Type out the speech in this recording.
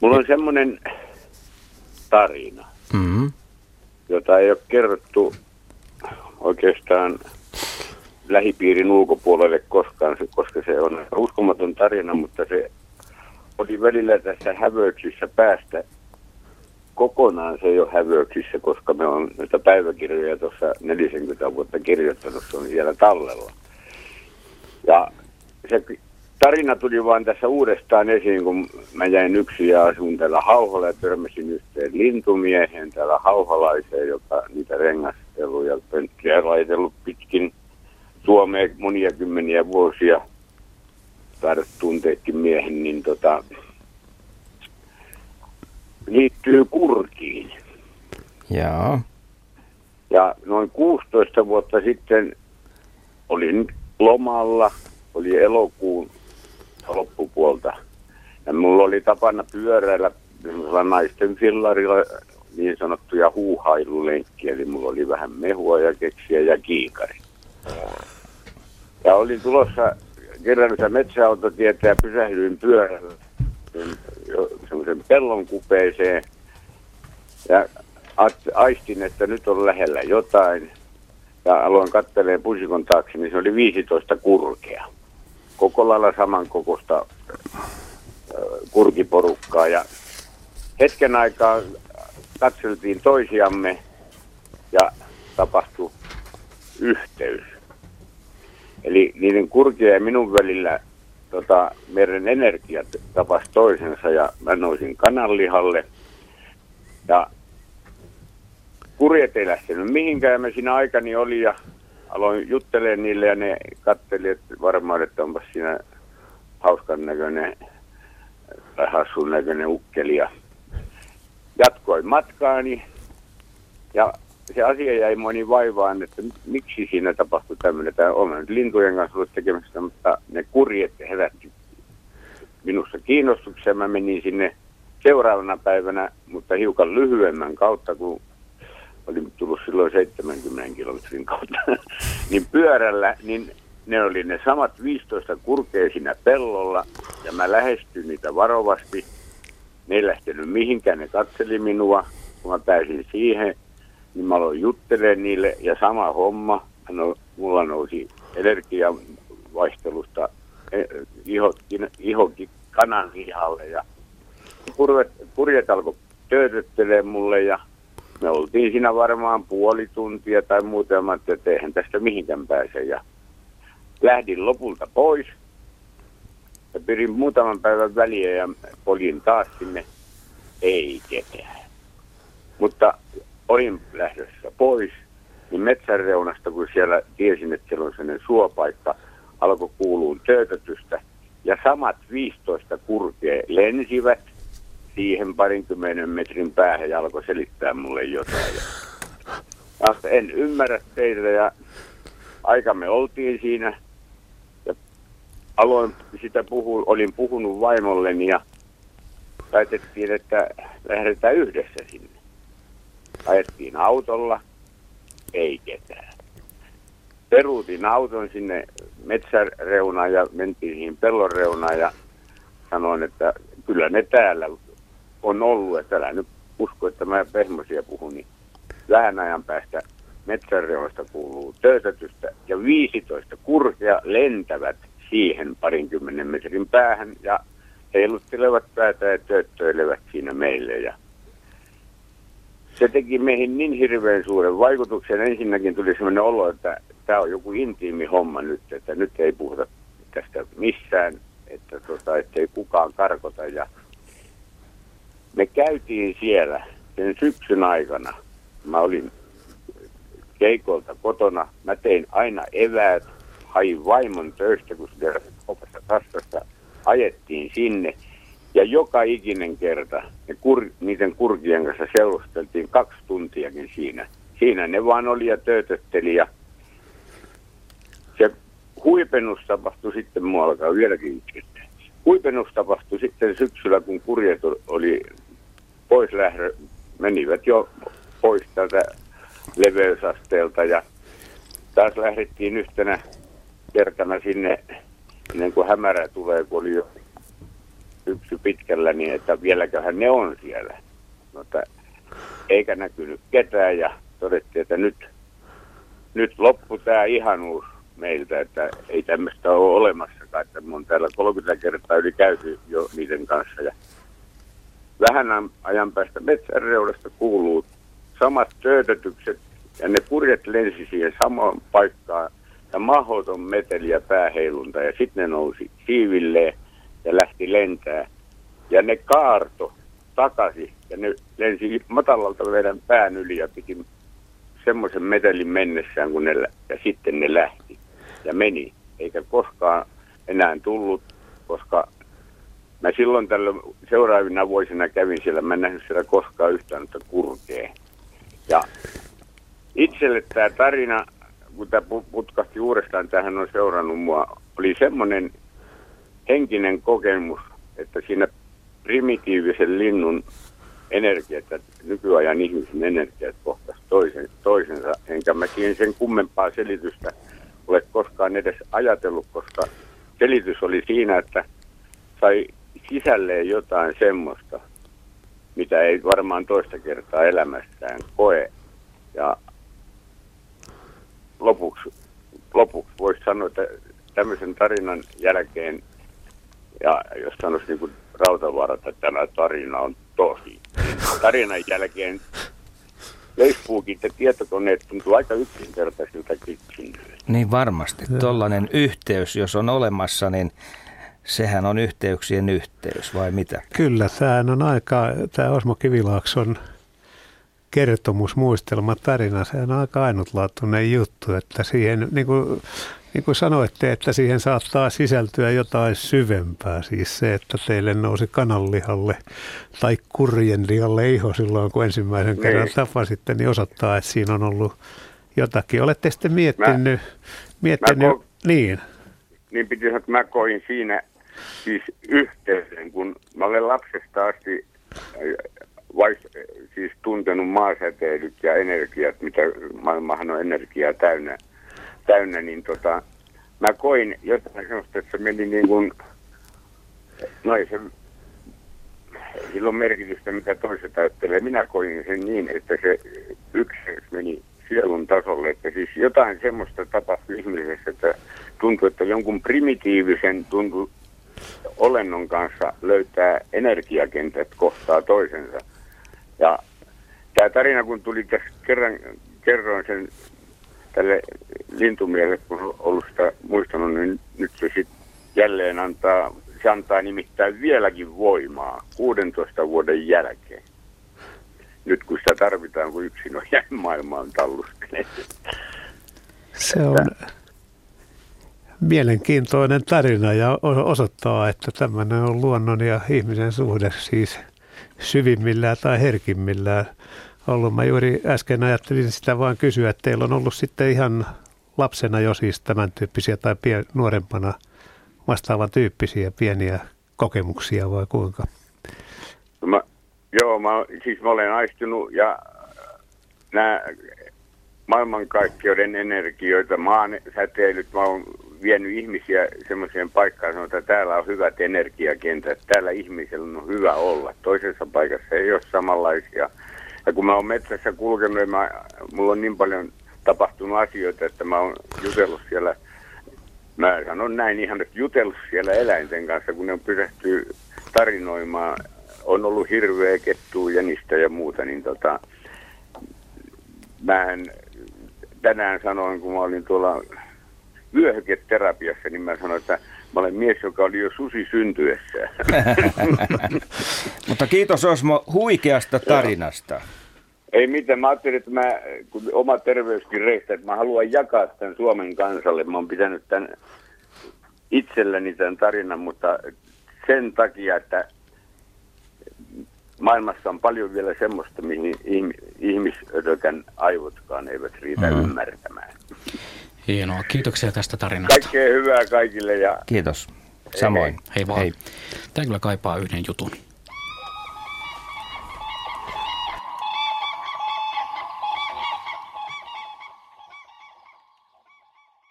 Mulla on semmoinen tarina, Mm-hmm. jota ei ole kerrottu oikeastaan lähipiirin ulkopuolelle koskaan, koska se on uskomaton tarina, mutta se oli välillä tässä hävöksissä päästä. Kokonaan se ei ole hävöksissä, koska me on näitä päiväkirjoja tuossa 40 vuotta kirjoittanut, se on siellä tallella. Ja se tarina tuli vaan tässä uudestaan esiin, kun mä jäin yksin ja asun täällä Hauholla ja törmäsin yhteen lintumiehen täällä hauhalaiseen, joka niitä rengastellut ja pönttiä laitellut pitkin Suomeen monia kymmeniä vuosia. Taidat tunteekin miehen, niin tota, liittyy kurkiin. Joo. Ja noin 16 vuotta sitten olin lomalla, oli elokuun loppupuolta. Ja mulla oli tapana pyöräillä naisten fillarilla niin sanottuja huuhailulenkkiä, eli mulla oli vähän mehua ja keksiä ja kiikari. Ja olin tulossa kerrallista metsäautotietä ja pysähdyin pyörällä semmoisen pellon kupeeseen. Ja aistin, että nyt on lähellä jotain. Ja aloin kattelee pusikon taakse, niin se oli 15 kurkea. Koko lailla samankokoista kurkiporukkaa. Ja hetken aikaa katseltiin toisiamme ja tapahtui yhteys. Eli niiden kurkien ja minun välillä tota, meidän energiat tapas toisensa ja mä nousin kananlihalle. Ja kurjet ei lähtenyt mihinkään mä siinä aikani oli ja aloin juttelemaan niille ja ne katteli, että varmaan, että onpas siinä hauskan näköinen tai hassun näköinen ukkeli ja jatkoin matkaani ja se asia jäi moni vaivaan, että miksi siinä tapahtui tämmöinen. Tämä on nyt lintujen kanssa ollut tekemistä, mutta ne kurjet herätti minussa kiinnostuksen. Mä menin sinne seuraavana päivänä, mutta hiukan lyhyemmän kautta, kun olin tullut silloin 70 kilometrin kautta, niin pyörällä, niin ne oli ne samat 15 kurkea siinä pellolla, ja mä lähestyin niitä varovasti. Ne ei lähtenyt mihinkään, ne katseli minua, kun mä pääsin siihen, niin mä aloin juttelemaan niille, ja sama homma, no, mulla nousi energiavaihtelusta eh, ihotkin, ihokin kanan lihalle, ja kurvet, kurjet alkoi töötöttelee mulle, ja me oltiin siinä varmaan puoli tuntia tai muuta, ja mä ajattelin, että eihän tästä mihinkään pääse, ja lähdin lopulta pois, ja pyrin muutaman päivän väliä ja poljin taas sinne, ei ketään. Mutta olin lähdössä pois, niin metsän reunasta, kun siellä tiesin, että siellä on sellainen suopaikka, alkoi kuulua töötötystä. Ja samat 15 kurkea lensivät siihen parinkymmenen metrin päähän ja alkoi selittää mulle jotain. Ja, en ymmärrä teitä ja aika me oltiin siinä. Aloin sitä puhua, olin puhunut vaimolleni ja päätettiin, että lähdetään yhdessä sinne. Ajettiin autolla, ei ketään. Peruutin auton sinne metsäreunaan ja mentiin siihen pellon reunaan ja sanoin, että kyllä ne täällä on ollut, että älä nyt usko, että mä pehmosia puhun, niin vähän ajan päästä metsänreunasta kuuluu töötätystä ja 15 kurkea lentävät siihen parinkymmenen metrin päähän ja heiluttelevat päätä ja tööttöilevät siinä meille ja se teki meihin niin hirveän suuren vaikutuksen. Ensinnäkin tuli sellainen olo, että tämä on joku intiimi homma nyt, että nyt ei puhuta tästä missään, että tota, ettei kukaan karkota. Ja me käytiin siellä sen syksyn aikana. Mä olin keikolta kotona. Mä tein aina eväät, hain vaimon töistä, kun kopassa taskasta. Ajettiin sinne. Ja joka ikinen kerta ne kur, niiden kurkien kanssa seurusteltiin kaksi tuntiakin siinä. Siinä ne vaan oli ja töötötteli ja se huipennus tapahtui sitten, mua alkaa vieläkin itkettää. Huipennus tapahtui sitten syksyllä, kun kurjet oli pois lähdö, menivät jo pois tältä leveysasteelta ja taas lähdettiin yhtenä kertana sinne, ennen kuin hämärä tulee, kun oli jo yksi pitkällä, niin että vieläköhän ne on siellä. Mutta eikä näkynyt ketään ja todettiin, että nyt, nyt loppu tämä ihanuus meiltä, että ei tämmöistä ole olemassakaan, että me on täällä 30 kertaa yli käyty jo niiden kanssa ja vähän ajan päästä metsänreudasta kuuluu samat töötetykset ja ne purjet lensi siihen samaan paikkaan ja mahoton meteli ja pääheilunta. Ja sitten ne nousi siivilleen ja lähti lentää. Ja ne kaarto takaisin ja ne lensi matalalta meidän pään yli ja piti semmoisen metelin mennessään kun ne, ja sitten ne lähti ja meni. Eikä koskaan enää tullut, koska Mä silloin tällä seuraavina vuosina kävin siellä, mä en nähnyt siellä koskaan yhtään, että kurkee. Ja itselle tämä tarina, kun tämä putkahti uudestaan, tähän on seurannut mua, oli semmoinen henkinen kokemus, että siinä primitiivisen linnun energiat ja nykyajan ihmisen energiat kohtasivat toisen, toisensa. Enkä mä siihen sen kummempaa selitystä ole koskaan edes ajatellut, koska selitys oli siinä, että sai sisälleen jotain semmoista, mitä ei varmaan toista kertaa elämässään koe. Ja lopuksi, lopuksi voisi sanoa, että tämmöisen tarinan jälkeen, ja jos sanoisi niin kuin Rautavaara, että tämä tarina on tosi. Tarinan jälkeen Facebookit ja tietokoneet tuntuu aika yksinkertaisilta keksinnöiltä. Niin varmasti. Tuollainen yhteys, jos on olemassa, niin sehän on yhteyksien yhteys, vai mitä? Kyllä, tämä on aika, tämä Osmo Kivilaakson kertomus, muistelma, tarina, se on aika ainutlaatuinen juttu, että siihen, niin kuin, niin kuin sanoitte, että siihen saattaa sisältyä jotain syvempää, siis se, että teille nousi kananlihalle tai kurjenlihalle iho silloin, kun ensimmäisen niin. kerran tapasitte, niin osoittaa, että siinä on ollut jotakin. Olette sitten miettinyt, mä, miettinyt mä ko- niin. Niin piti sanoa, että mä koin siinä siis yhteyden, kun mä olen lapsesta asti vais, siis tuntenut maasäteilyt ja energiat, mitä maailmahan on energiaa täynnä, täynnä niin tota, mä koin jotain sellaista, että se meni niin kuin, no ei se, sillä on merkitystä, mitä toiset ajattelee. Minä koin sen niin, että se yksi meni sielun tasolle, että siis jotain semmoista tapahtui ihmisessä, että tuntui, että jonkun primitiivisen tuntui olennon kanssa löytää energiakentät kohtaa toisensa. Ja tämä tarina, kun tuli tässä kerran, kerroin sen tälle lintumiehelle, kun on ollut sitä muistanut, niin nyt se sitten jälleen antaa, se antaa nimittäin vieläkin voimaa 16 vuoden jälkeen. Nyt kun sitä tarvitaan, kun yksin on maailmaan tallustelee. Se on, mielenkiintoinen tarina ja osoittaa, että tämmöinen on luonnon ja ihmisen suhde siis syvimmillään tai herkimmillään ollut. Mä juuri äsken ajattelin sitä vaan kysyä, että teillä on ollut sitten ihan lapsena jo siis tämän tyyppisiä tai pien, nuorempana vastaavan tyyppisiä pieniä kokemuksia vai kuinka? Mä, joo, mä, siis mä olen aistunut ja nämä maailmankaikkeuden energioita, maan säteilyt, mä oon vienyt ihmisiä semmoiseen paikkaan, että täällä on hyvät energiakentät, täällä ihmisellä on hyvä olla. Toisessa paikassa ei ole samanlaisia. Ja kun mä oon metsässä kulkenut, mä, mulla on niin paljon tapahtunut asioita, että mä oon jutellut siellä, mä sanon näin ihan, että jutellut siellä eläinten kanssa, kun ne on pysähtyy tarinoimaan, on ollut hirveä kettuu, jänistä ja muuta, niin tota, mähän tänään sanoin, kun mä olin tuolla vyöhyketerapiassa, niin mä sanoin, että mä olen mies, joka oli jo susi syntyessä. Mutta kiitos Osmo huikeasta tarinasta. Ei mitään, mä ajattelin, että mä, kun oma terveyskin reistä, että mä haluan jakaa tämän Suomen kansalle. Mä oon pitänyt tämän itselläni tämän tarinan, mutta sen takia, että maailmassa on paljon vielä semmoista, mihin ihmisötökän aivotkaan eivät riitä mm. ymmärtämään. Hienoa. Kiitoksia tästä tarinasta. Kaikkea hyvää kaikille. Ja... Kiitos. Samoin. Hei, hei vaan. Hei. Tämä kyllä kaipaa yhden jutun.